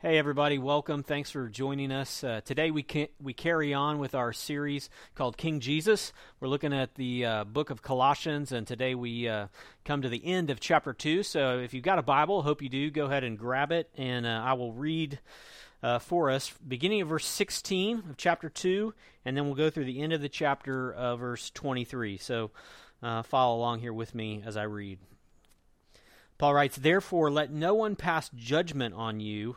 Hey, everybody, welcome. Thanks for joining us. Uh, today, we, we carry on with our series called King Jesus. We're looking at the uh, book of Colossians, and today we uh, come to the end of chapter 2. So, if you've got a Bible, hope you do, go ahead and grab it, and uh, I will read uh, for us, beginning of verse 16 of chapter 2, and then we'll go through the end of the chapter, uh, verse 23. So, follow along here with me as I read. Paul writes, Therefore, let no one pass judgment on you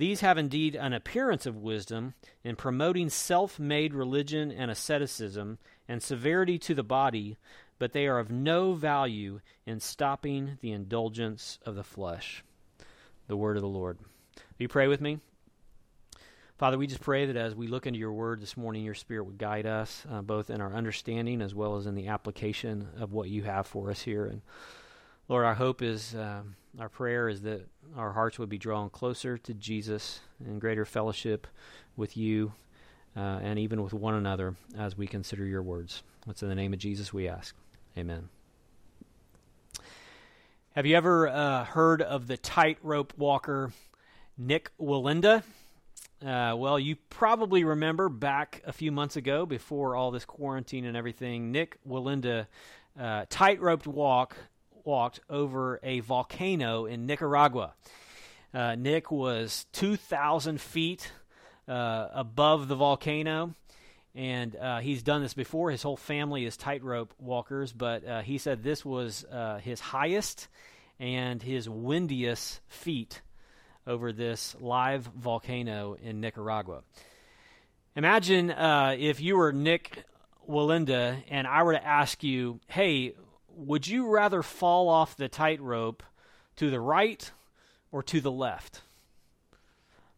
these have indeed an appearance of wisdom in promoting self made religion and asceticism and severity to the body, but they are of no value in stopping the indulgence of the flesh. The word of the Lord. Will you pray with me? Father, we just pray that as we look into your word this morning, your spirit would guide us, uh, both in our understanding as well as in the application of what you have for us here. And Lord, our hope is, uh, our prayer is that our hearts would be drawn closer to Jesus in greater fellowship with you uh, and even with one another as we consider your words. It's in the name of Jesus we ask. Amen. Have you ever uh, heard of the tightrope walker Nik Wallenda? Uh, well, you probably remember back a few months ago, before all this quarantine and everything, Nik Wallenda uh, tightrope walk walked over a volcano in Nicaragua. Uh, Nik was 2,000 feet uh, above the volcano, and uh, he's done this before. His whole family is tightrope walkers, but uh, he said this was uh, his highest and his windiest feat over this live volcano in Nicaragua. Imagine uh, if you were Nik Wallenda and I were to ask you, hey, would you rather fall off the tightrope to the right or to the left?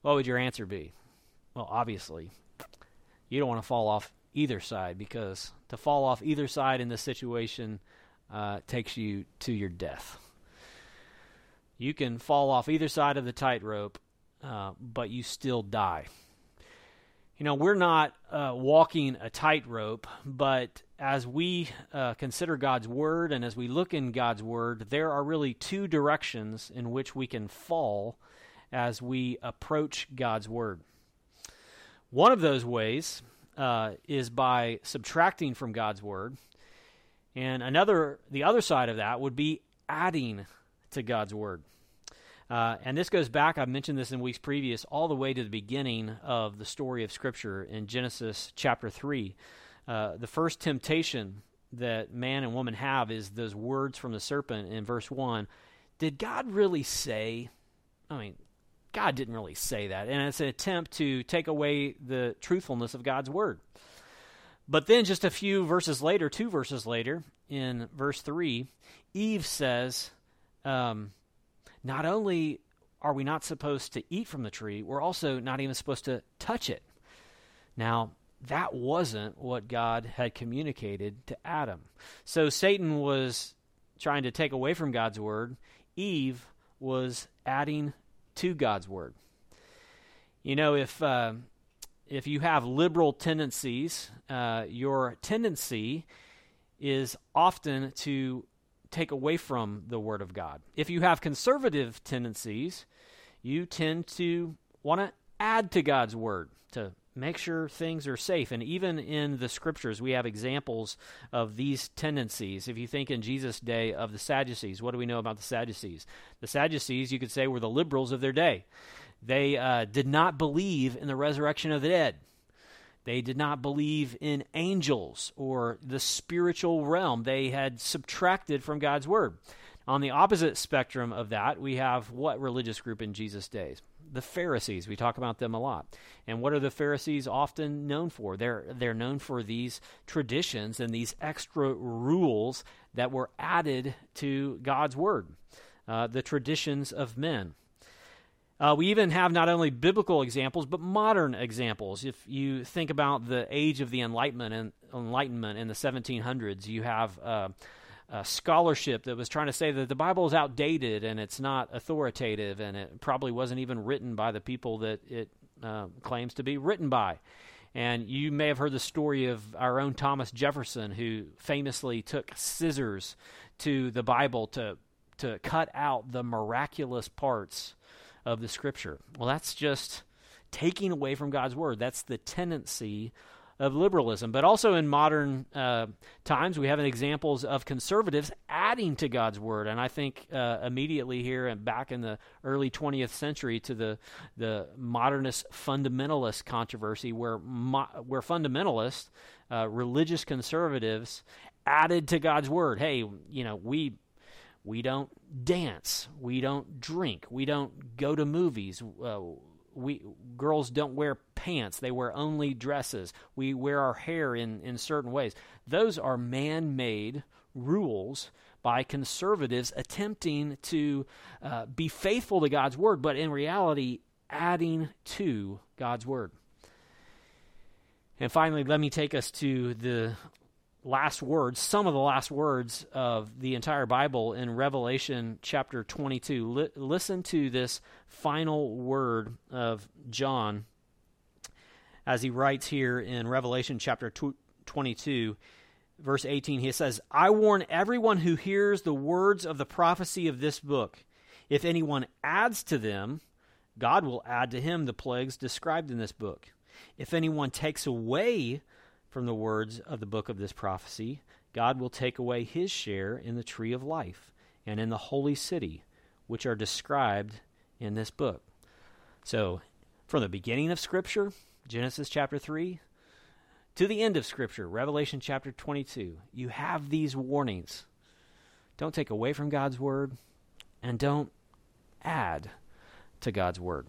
What would your answer be? Well, obviously, you don't want to fall off either side because to fall off either side in this situation uh, takes you to your death. You can fall off either side of the tightrope, uh, but you still die. You know, we're not uh, walking a tightrope, but as we uh, consider God's Word and as we look in God's Word, there are really two directions in which we can fall as we approach God's Word. One of those ways uh, is by subtracting from God's Word, and another, the other side of that would be adding to God's Word. Uh, and this goes back, I've mentioned this in weeks previous, all the way to the beginning of the story of Scripture in Genesis chapter 3. Uh, the first temptation that man and woman have is those words from the serpent in verse 1. Did God really say? I mean, God didn't really say that. And it's an attempt to take away the truthfulness of God's word. But then, just a few verses later, two verses later, in verse 3, Eve says, um, Not only are we not supposed to eat from the tree, we're also not even supposed to touch it. Now, that wasn't what God had communicated to Adam. So Satan was trying to take away from God's word. Eve was adding to God's word. You know, if uh, if you have liberal tendencies, uh, your tendency is often to take away from the word of God. If you have conservative tendencies, you tend to want to add to God's word to make sure things are safe. And even in the scriptures, we have examples of these tendencies. If you think in Jesus' day of the Sadducees, what do we know about the Sadducees? The Sadducees, you could say, were the liberals of their day. They uh, did not believe in the resurrection of the dead. They did not believe in angels or the spiritual realm. They had subtracted from God's word. On the opposite spectrum of that, we have what religious group in Jesus' days? The Pharisees. We talk about them a lot. And what are the Pharisees often known for? They're they're known for these traditions and these extra rules that were added to God's word, uh, the traditions of men. Uh, we even have not only biblical examples, but modern examples. If you think about the age of the Enlightenment and Enlightenment in the 1700s, you have uh, a scholarship that was trying to say that the Bible is outdated and it's not authoritative, and it probably wasn't even written by the people that it uh, claims to be written by. And you may have heard the story of our own Thomas Jefferson, who famously took scissors to the Bible to to cut out the miraculous parts of the scripture. Well, that's just taking away from God's word. That's the tendency of liberalism. But also in modern uh, times, we have examples of conservatives adding to God's word. And I think uh, immediately here and back in the early 20th century to the the modernist fundamentalist controversy, where mo- where fundamentalists, uh, religious conservatives, added to God's word. Hey, you know we we don't dance. We don't drink. We don't go to movies. Uh, we girls don't wear pants. They wear only dresses. We wear our hair in, in certain ways. Those are man made rules by conservatives attempting to uh, be faithful to God's word, but in reality, adding to God's word. And finally, let me take us to the last words, some of the last words of the entire Bible in Revelation chapter 22. listen to this final word of John as he writes here in Revelation chapter 22, verse 18. He says, I warn everyone who hears the words of the prophecy of this book. If anyone adds to them, God will add to him the plagues described in this book. If anyone takes away from the words of the book of this prophecy, God will take away his share in the tree of life and in the holy city, which are described in this book. So, from the beginning of Scripture, Genesis chapter 3, to the end of Scripture, Revelation chapter 22, you have these warnings. Don't take away from God's word, and don't add to God's word.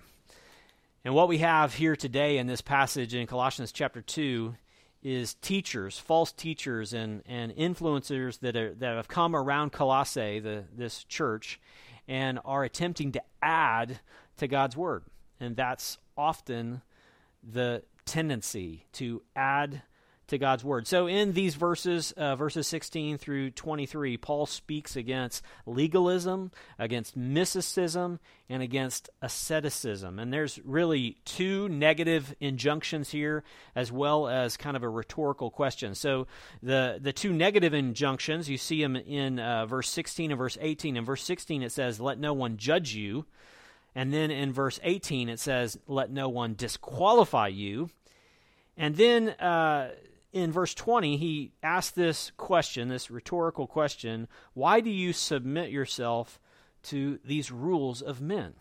And what we have here today in this passage in Colossians chapter 2 is teachers, false teachers, and, and influencers that are that have come around Colossae, the this church, and are attempting to add to God's word, and that's often the tendency to add to God's word. So in these verses, uh, verses 16 through 23, Paul speaks against legalism, against mysticism, and against asceticism. And there's really two negative injunctions here, as well as kind of a rhetorical question. So the the two negative injunctions, you see them in uh, verse 16 and verse 18. In verse 16, it says, "Let no one judge you." And then in verse 18, it says, Let no one disqualify you. And then uh, in verse 20, he asks this question, this rhetorical question why do you submit yourself to these rules of men?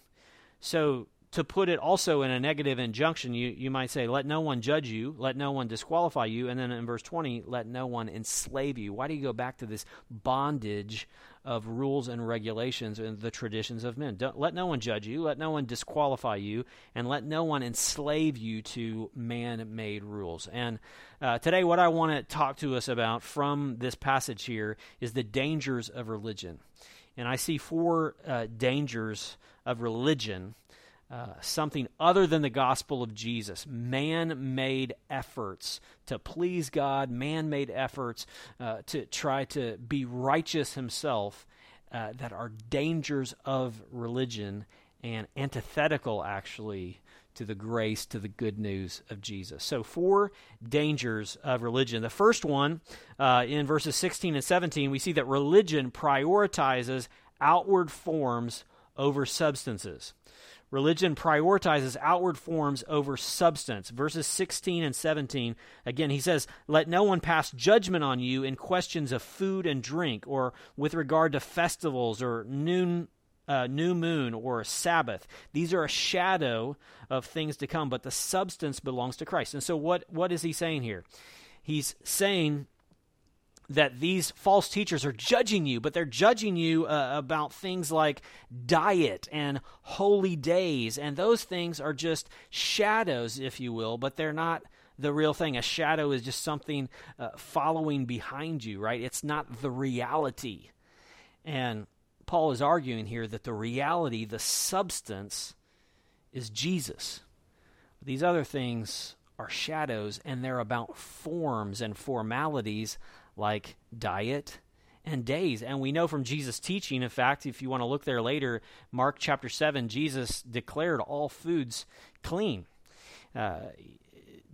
So, to put it also in a negative injunction, you, you might say, let no one judge you, let no one disqualify you. And then in verse 20, let no one enslave you. Why do you go back to this bondage of rules and regulations and the traditions of men? Don't, let no one judge you, let no one disqualify you, and let no one enslave you to man made rules. And uh, today, what I want to talk to us about from this passage here is the dangers of religion. And I see four uh, dangers of religion uh, something other than the gospel of Jesus, man made efforts to please God, man made efforts uh, to try to be righteous himself, uh, that are dangers of religion and antithetical, actually, to the grace, to the good news of Jesus. So, four dangers of religion. The first one, uh, in verses 16 and 17, we see that religion prioritizes outward forms over substances. Religion prioritizes outward forms over substance. Verses 16 and 17, again, he says, Let no one pass judgment on you in questions of food and drink, or with regard to festivals, or new, uh, new moon or Sabbath. These are a shadow of things to come, but the substance belongs to Christ. And so, what, what is he saying here? He's saying that these false teachers are judging you, but they're judging you uh, about things like diet and holy days. And those things are just shadows, if you will, but they're not the real thing. A shadow is just something uh, following behind you, right? It's not the reality. And Paul is arguing here that the reality, the substance, is Jesus. These other things are shadows, and they're about forms and formalities like diet and days. And we know from Jesus' teaching, in fact, if you want to look there later, Mark chapter 7, Jesus declared all foods clean. Uh,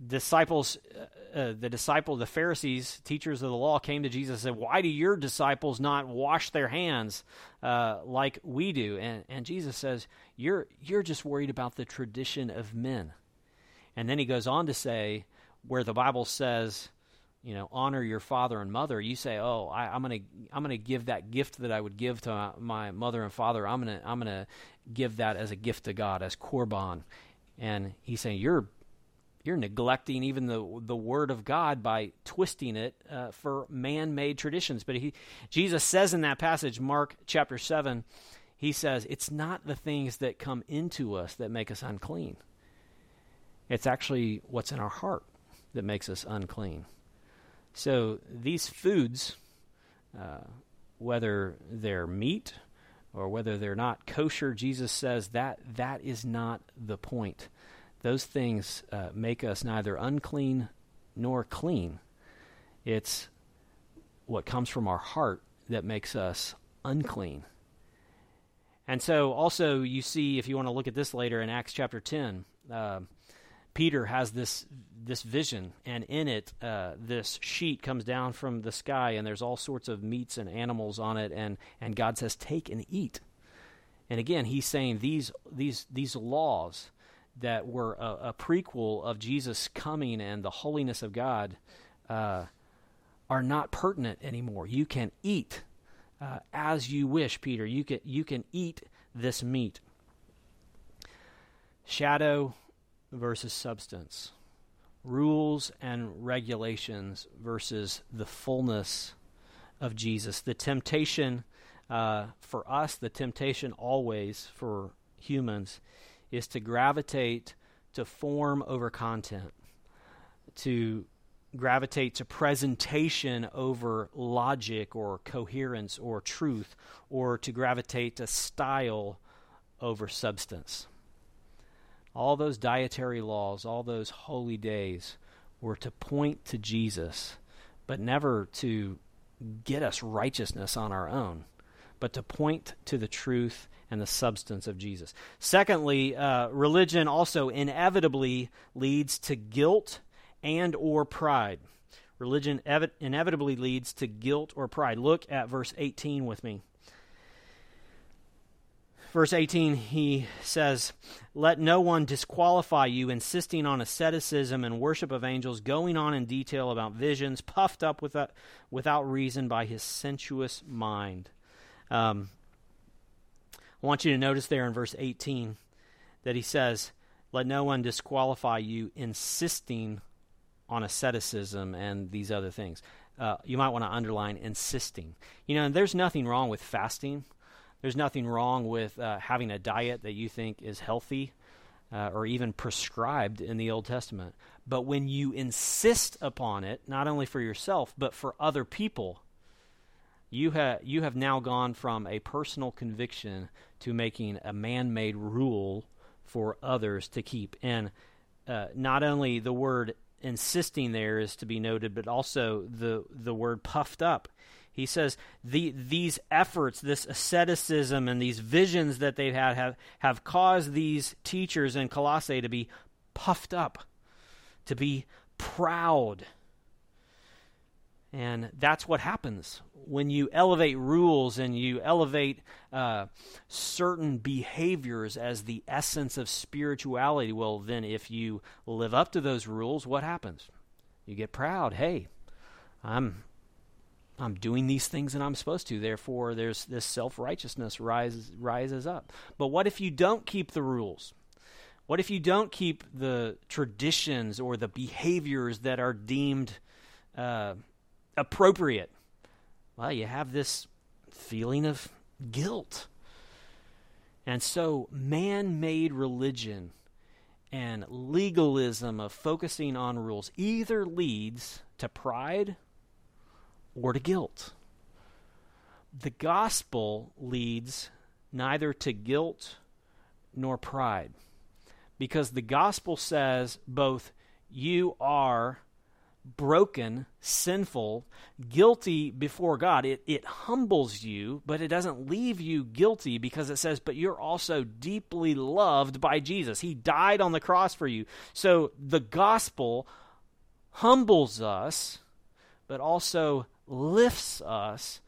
disciples, uh, uh, the disciple, the Pharisees, teachers of the law, came to Jesus and said, "Why do your disciples not wash their hands uh, like we do?" And, and Jesus says, "You're you're just worried about the tradition of men." And then he goes on to say, where the Bible says, you know, honor your father and mother, you say, "Oh, I, am gonna I'm gonna give that gift that I would give to my, my mother and father. I'm gonna I'm gonna give that as a gift to God as korban." And he's saying, "You're you're neglecting even the the word of God by twisting it uh, for man-made traditions. But he, Jesus says in that passage, Mark chapter seven, he says it's not the things that come into us that make us unclean. It's actually what's in our heart that makes us unclean. So these foods, uh, whether they're meat or whether they're not kosher, Jesus says that that is not the point those things uh, make us neither unclean nor clean. It's what comes from our heart that makes us unclean. And so, also, you see, if you want to look at this later in Acts chapter 10, uh, Peter has this this vision, and in it, uh, this sheet comes down from the sky, and there's all sorts of meats and animals on it, and, and God says, "Take and eat." And again, he's saying these these these laws that were a, a, prequel of Jesus coming and the holiness of God uh, are not pertinent anymore. You can eat uh, as you wish, Peter. You can you can eat this meat. Shadow versus substance. Rules and regulations versus the fullness of Jesus. The temptation uh, for us, the temptation always for humans, is to gravitate to form over content, to gravitate to presentation over logic or coherence or truth, or to gravitate to style over substance. All those dietary laws, all those holy days were to point to Jesus, but never to get us righteousness on our own, but to point to the truth and the substance of Jesus. Secondly, uh, religion also inevitably leads to guilt and or pride. Religion ev- inevitably leads to guilt or pride. Look at verse 18 with me. Verse 18, he says, Let no one disqualify you, insisting on asceticism and worship of angels, going on in detail about visions, puffed up without, without reason by his sensuous mind. Um, I want you to notice there in verse 18 that he says, Let no one disqualify you, insisting on asceticism and these other things. Uh, you might want to underline insisting. You know, and there's nothing wrong with fasting. There's nothing wrong with uh, having a diet that you think is healthy uh, or even prescribed in the Old Testament. But when you insist upon it, not only for yourself, but for other people, you, ha- you have now gone from a personal conviction to making a man made rule for others to keep. And uh, not only the word insisting there is to be noted, but also the, the word puffed up. He says the, these efforts, this asceticism, and these visions that they've had have, have caused these teachers in Colossae to be puffed up, to be proud. And that's what happens when you elevate rules and you elevate uh, certain behaviors as the essence of spirituality, well, then if you live up to those rules, what happens? You get proud. Hey, I'm I'm doing these things that I'm supposed to. Therefore, there's this self righteousness rises rises up. But what if you don't keep the rules? What if you don't keep the traditions or the behaviors that are deemed uh, appropriate? Well, you have this feeling of guilt. And so, man made religion and legalism of focusing on rules either leads to pride or to guilt. The gospel leads neither to guilt nor pride because the gospel says both you are broken, sinful, guilty before God. It, it humbles you, but it doesn't leave you guilty because it says, but you're also deeply loved by Jesus. He died on the cross for you. So the gospel humbles us, but also lifts us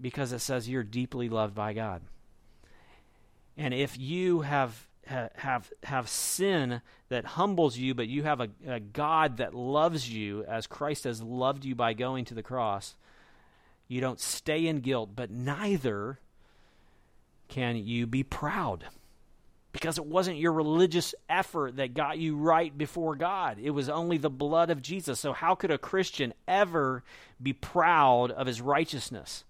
because it says you're deeply loved by God. And if you have have have sin that humbles you, but you have a, a, God that loves you as Christ has loved you by going to the cross, you don't stay in guilt, but neither can you be proud. Because it wasn't your religious effort that got you right before God. It was only the blood of Jesus. So, how could a Christian ever be proud of his righteousness?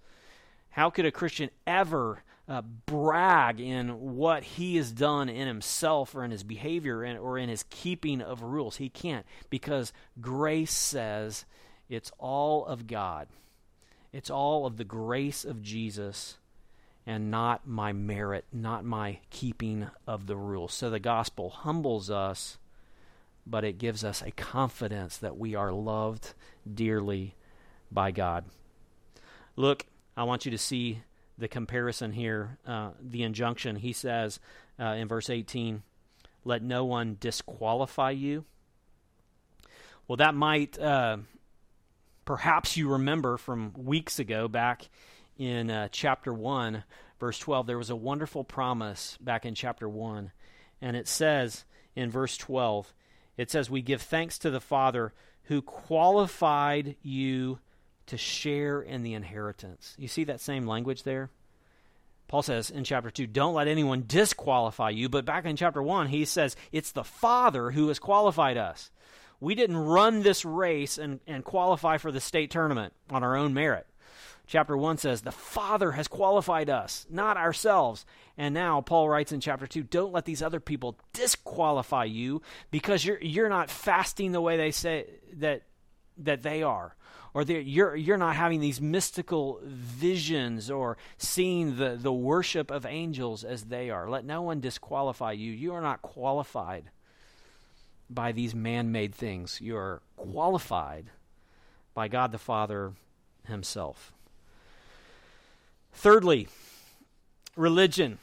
How could a Christian ever uh, brag in what he has done in himself or in his behavior and, or in his keeping of rules. He can't because grace says it's all of God. It's all of the grace of Jesus and not my merit, not my keeping of the rules. So the gospel humbles us, but it gives us a confidence that we are loved dearly by God. Look, I want you to see the comparison here, uh, the injunction. He says uh, in verse 18, let no one disqualify you. Well, that might, uh, perhaps you remember from weeks ago, back in uh, chapter 1, verse 12, there was a wonderful promise back in chapter 1. And it says in verse 12, it says, We give thanks to the Father who qualified you to share in the inheritance. You see that same language there? Paul says in chapter 2, don't let anyone disqualify you. But back in chapter 1, he says, it's the Father who has qualified us. We didn't run this race and, and qualify for the state tournament on our own merit. Chapter 1 says, the Father has qualified us, not ourselves. And now Paul writes in chapter 2, don't let these other people disqualify you because you're, you're not fasting the way they say that, that they are or you're you're not having these mystical visions or seeing the the worship of angels as they are. Let no one disqualify you. You are not qualified by these man-made things. You are qualified by God the Father himself. Thirdly, religion.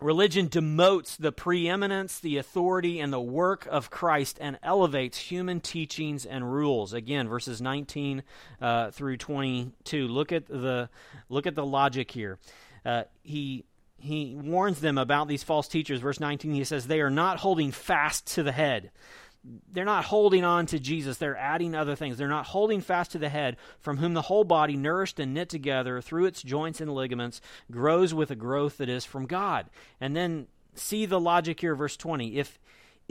Religion demotes the preeminence, the authority, and the work of Christ and elevates human teachings and rules. Again, verses 19 uh, through 22. Look at the look at the logic here. Uh, he he warns them about these false teachers. Verse 19, he says, They are not holding fast to the head they're not holding on to Jesus. They're adding other things. They're not holding fast to the head, from whom the whole body, nourished and knit together through its joints and ligaments, grows with a growth that is from God. And then see the logic here, verse 20. If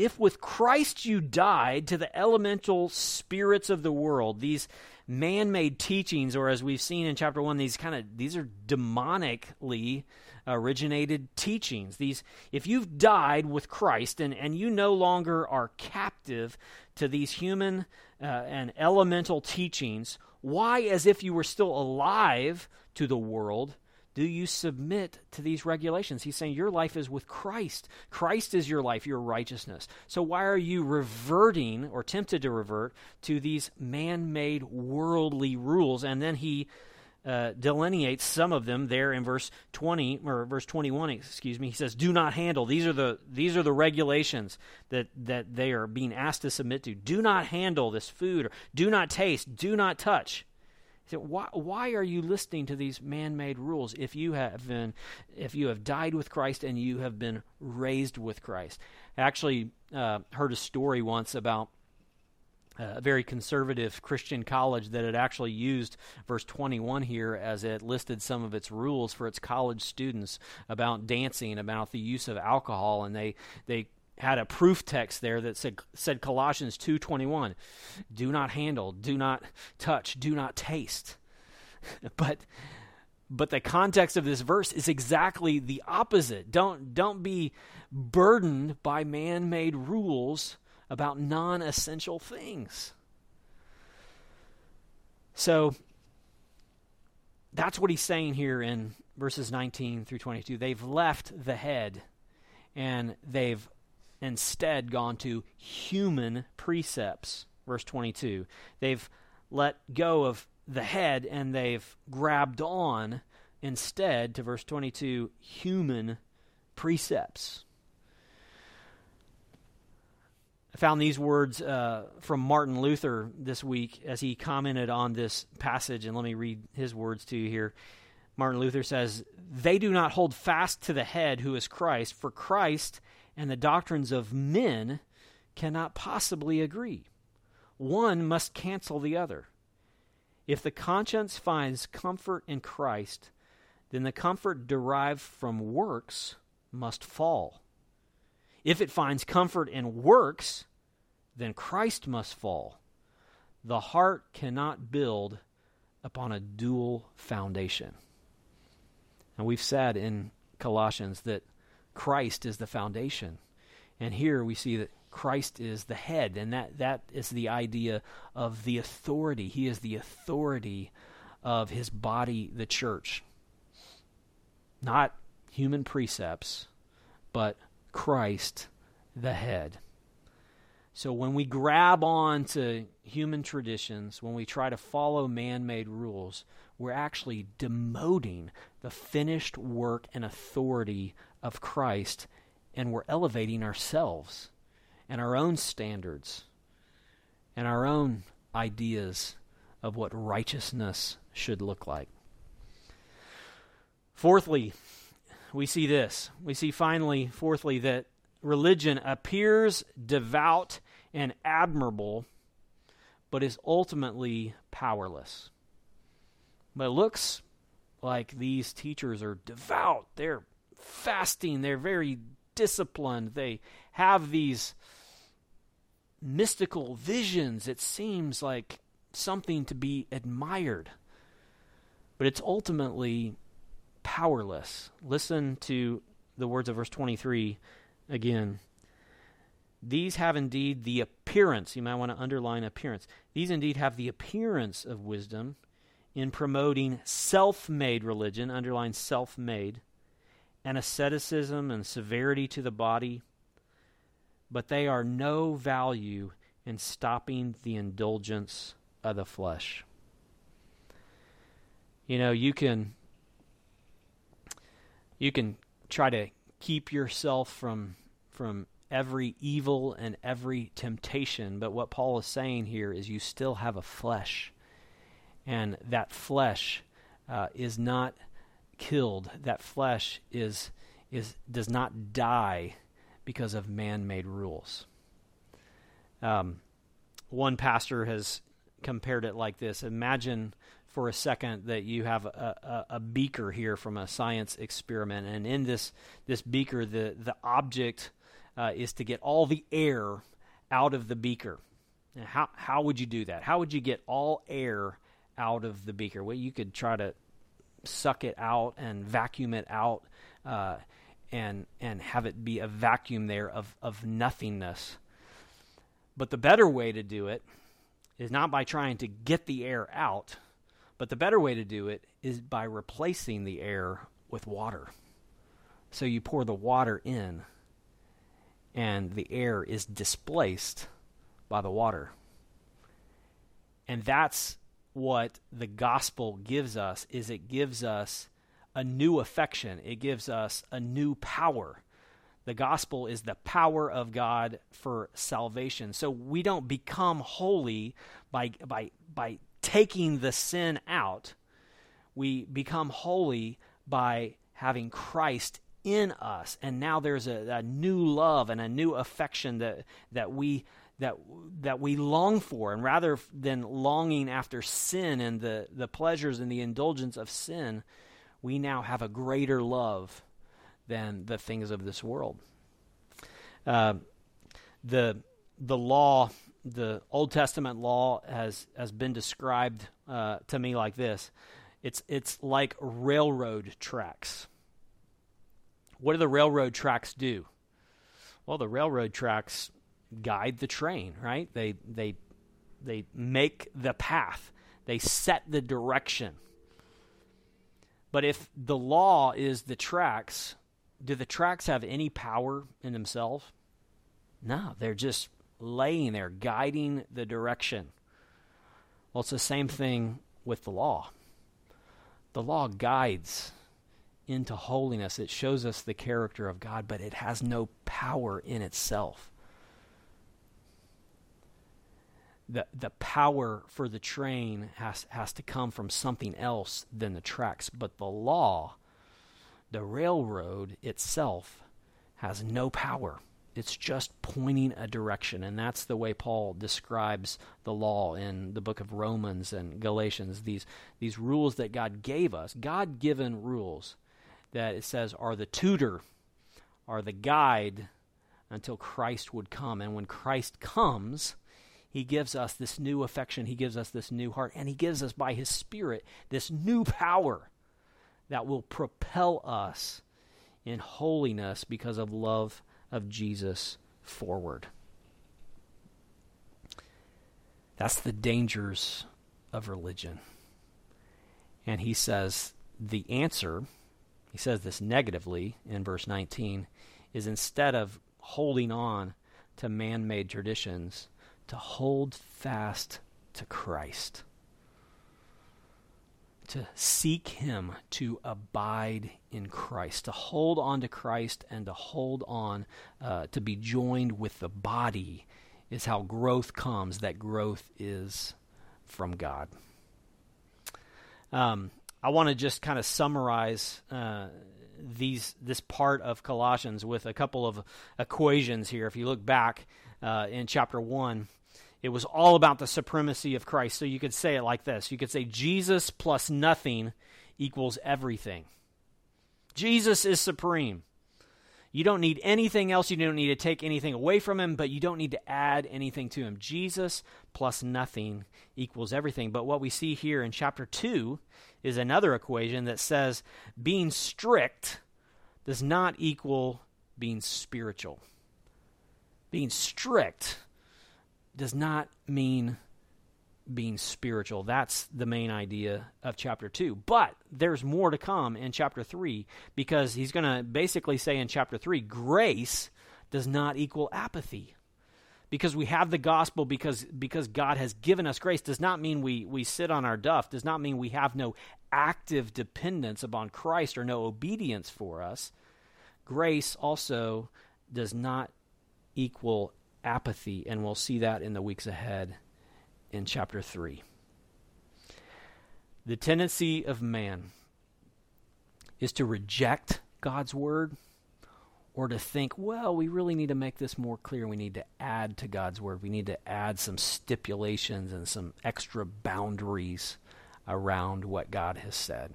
if with Christ you died to the elemental spirits of the world, these man-made teachings, or as we've seen in chapter one, these kind of these are demonically originated teachings. These, if you've died with Christ and, and you no longer are captive to these human uh, and elemental teachings, why, as if you were still alive to the world, do you submit to these regulations? He's saying your life is with Christ. Christ is your life, your righteousness. So why are you reverting or tempted to revert to these man made worldly rules? And then he uh, delineates some of them there in verse 20 or verse 21 excuse me he says do not handle these are the these are the regulations that that they are being asked to submit to do not handle this food or do not taste do not touch so why, why are you listening to these man-made rules if you have been if you have died with Christ and you have been raised with Christ? I actually uh, heard a story once about a very conservative Christian college that had actually used verse 21 here as it listed some of its rules for its college students about dancing, about the use of alcohol, and they they had a proof text there that said said Colossians 2:21, do not handle, do not touch, do not taste. but but the context of this verse is exactly the opposite. Don't don't be burdened by man-made rules about non essential things. So that's what he's saying here in verses 19 through 22. They've left the head and they've instead gone to human precepts. Verse 22. They've let go of the head and they've grabbed on instead to verse 22 human precepts. I found these words uh, from Martin Luther this week as he commented on this passage, and let me read his words to you here. Martin Luther says, They do not hold fast to the head who is Christ, for Christ and the doctrines of men cannot possibly agree. One must cancel the other. If the conscience finds comfort in Christ, then the comfort derived from works must fall. If it finds comfort in works, then Christ must fall. The heart cannot build upon a dual foundation. And we've said in Colossians that Christ is the foundation. And here we see that Christ is the head, and that, that is the idea of the authority. He is the authority of his body, the church. Not human precepts, but Christ the head. So when we grab on to human traditions, when we try to follow man made rules, we're actually demoting the finished work and authority of Christ, and we're elevating ourselves and our own standards and our own ideas of what righteousness should look like. Fourthly, we see this. We see finally, fourthly, that religion appears devout and admirable, but is ultimately powerless. But it looks like these teachers are devout. They're fasting. They're very disciplined. They have these mystical visions. It seems like something to be admired. But it's ultimately powerless. Listen to the words of verse 23 again. These have indeed the appearance, you might want to underline appearance. These indeed have the appearance of wisdom in promoting self made religion, underline self made, and asceticism and severity to the body, but they are no value in stopping the indulgence of the flesh. You know, you can you can try to keep yourself from from every evil and every temptation. But what Paul is saying here is you still have a flesh. And that flesh uh, is not killed. That flesh is, is, does not die because of man made rules. Um, one pastor has compared it like this Imagine for a second that you have a, a, a, beaker here from a science experiment, and in this, this beaker, the, the object uh, is to get all the air out of the beaker. Now, how, how would you do that? How would you get all air out of the beaker? Well, you could try to suck it out and vacuum it out uh, and, and have it be a vacuum there of, of nothingness. But the better way to do it is not by trying to get the air out, but the better way to do it is by replacing the air with water. So you pour the water in and the air is displaced by the water. And that's what the gospel gives us is it gives us a new affection. It gives us a new power. The gospel is the power of God for salvation. So we don't become holy by by by taking the sin out. We become holy by having Christ in us and now there's a, a, new love and a new affection that that we that that we long for and rather than longing after sin and the the pleasures and the indulgence of sin we now have a greater love than the things of this world. Uh, the the law the old testament law has has been described uh, to me like this. It's it's like railroad tracks. What do the railroad tracks do? Well the railroad tracks guide the train, right? They they they make the path. They set the direction. But if the law is the tracks, do the tracks have any power in themselves? No, they're just laying there, guiding the direction. Well, it's the same thing with the law. The law guides into holiness, it shows us the character of God, but it has no power in itself. The the power for the train has has to come from something else than the tracks. But the law the railroad itself has no power. It's just pointing a direction. And that's the way Paul describes the law in the book of Romans and Galatians. These these rules that God gave us God-given rules that it says are the tutor are the guide until Christ would come. And when Christ comes he gives us this new affection. He gives us this new heart. And He gives us, by His Spirit, this new power that will propel us in holiness because of love of Jesus forward. That's the dangers of religion. And he says the answer, he says this negatively in verse 19, is instead of holding on to man made traditions, to hold fast to Christ, to seek Him, to abide in Christ, to hold on to Christ and to hold on, uh, to be joined with the body is how growth comes. That growth is from God. Um, I want to just kind of summarize uh, these this part of Colossians with a couple of equations here. If you look back uh, in chapter one, it was all about the supremacy of Christ. So you could say it like this you could say, Jesus plus nothing equals everything. Jesus is supreme. You don't need anything else. You don't need to take anything away from him, but you don't need to add anything to him. Jesus plus nothing equals everything. But what we see here in chapter 2 is another equation that says being strict does not equal being spiritual. Being strict does not mean being spiritual. That's the main idea of chapter 2. But there's more to come in chapter 3 because he's going to basically say in chapter 3 grace does not equal apathy. Because we have the gospel because because God has given us grace does not mean we we sit on our duff, does not mean we have no active dependence upon Christ or no obedience for us. Grace also does not equal apathy, and we'll see that in the weeks ahead in chapter 3. The tendency of man is to reject God's word or to think, well, we really need to make this more clear. We need to add to God's word. We need to add some stipulations and some extra boundaries around what God has said.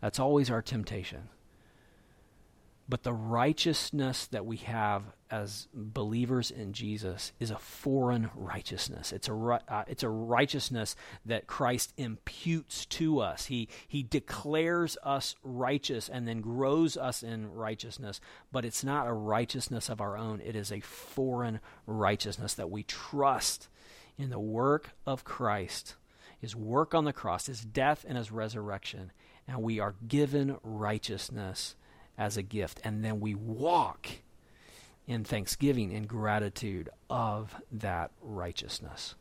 That's always our temptation. But the righteousness that we have as believers in Jesus is a foreign righteousness. It's a uh, it's a righteousness that Christ imputes to us. He he declares us righteous and then grows us in righteousness, but it's not a righteousness of our own. It is a foreign righteousness that we trust in the work of Christ, his work on the cross, his death and his resurrection, and we are given righteousness as a gift. And then we walk in thanksgiving and gratitude of that righteousness.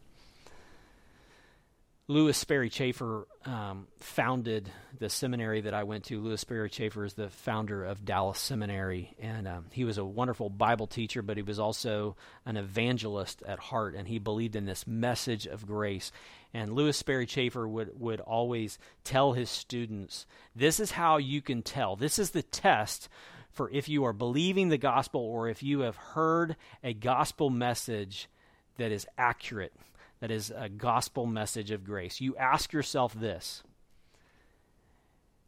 Lewis Sperry Chafer um, founded the seminary that I went to. Lewis Sperry Chafer is the founder of Dallas Seminary, and um, he was a wonderful Bible teacher, but he was also an evangelist at heart, and he believed in this message of grace. And Lewis Sperry Chafer would, would always tell his students, This is how you can tell. This is the test For if you are believing the gospel or if you have heard a gospel message that is accurate, that is a gospel message of grace, you ask yourself this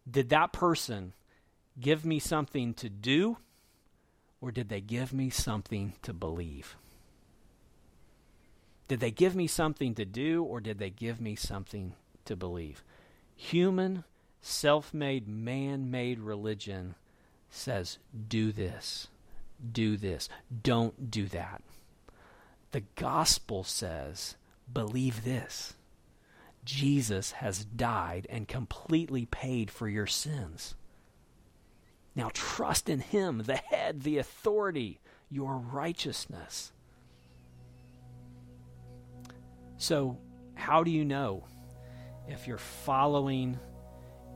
Did that person give me something to do or did they give me something to believe? Did they give me something to do or did they give me something to believe? Human, self made, man made religion says, do this, do this, don't do that. The gospel says, believe this. Jesus has died and completely paid for your sins. Now trust in Him, the head, the authority, your righteousness. So, how do you know if you're following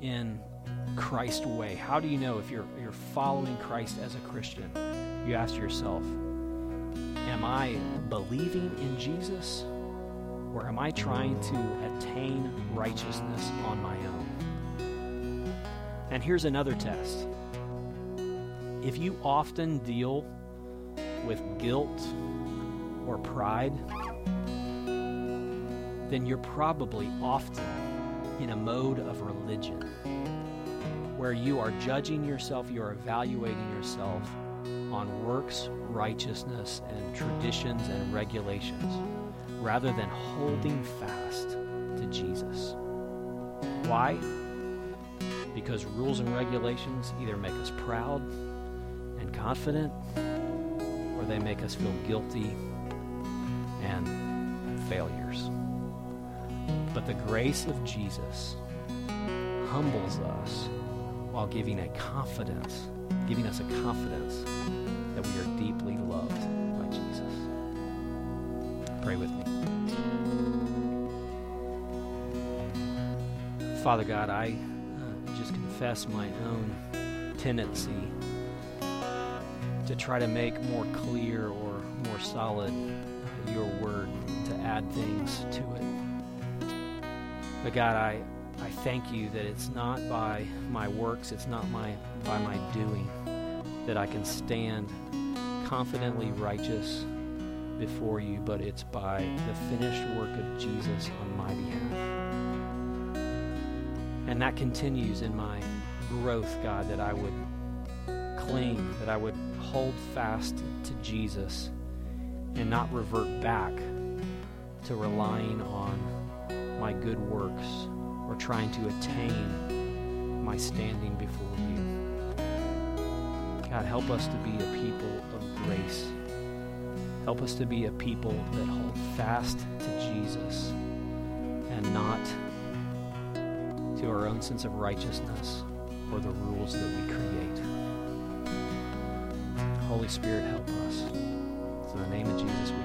in Christ's way? How do you know if you're, you're following Christ as a Christian? You ask yourself, Am I believing in Jesus? Or am I trying to attain righteousness on my own? And here's another test. If you often deal with guilt or pride, then you're probably often in a mode of religion where you are judging yourself, you are evaluating yourself on works, righteousness, and traditions and regulations rather than holding fast to Jesus. Why? Because rules and regulations either make us proud and confident or they make us feel guilty and failures. But the grace of Jesus humbles us while giving a confidence, giving us a confidence that we are deeply loved by Jesus. Pray with me. Father God, I uh, just confess my own tendency to try to make more clear or more solid your word, to add things to it. But God, I, I thank you that it's not by my works, it's not my, by my doing that I can stand confidently righteous before you, but it's by the finished work of Jesus on my behalf. And that continues in my growth, God, that I would cling, that I would hold fast to Jesus and not revert back to relying on my good works or trying to attain my standing before you. God, help us to be a people of grace. Help us to be a people that hold fast to Jesus and not to our own sense of righteousness or the rules that we create. Holy Spirit, help us. In the name of Jesus.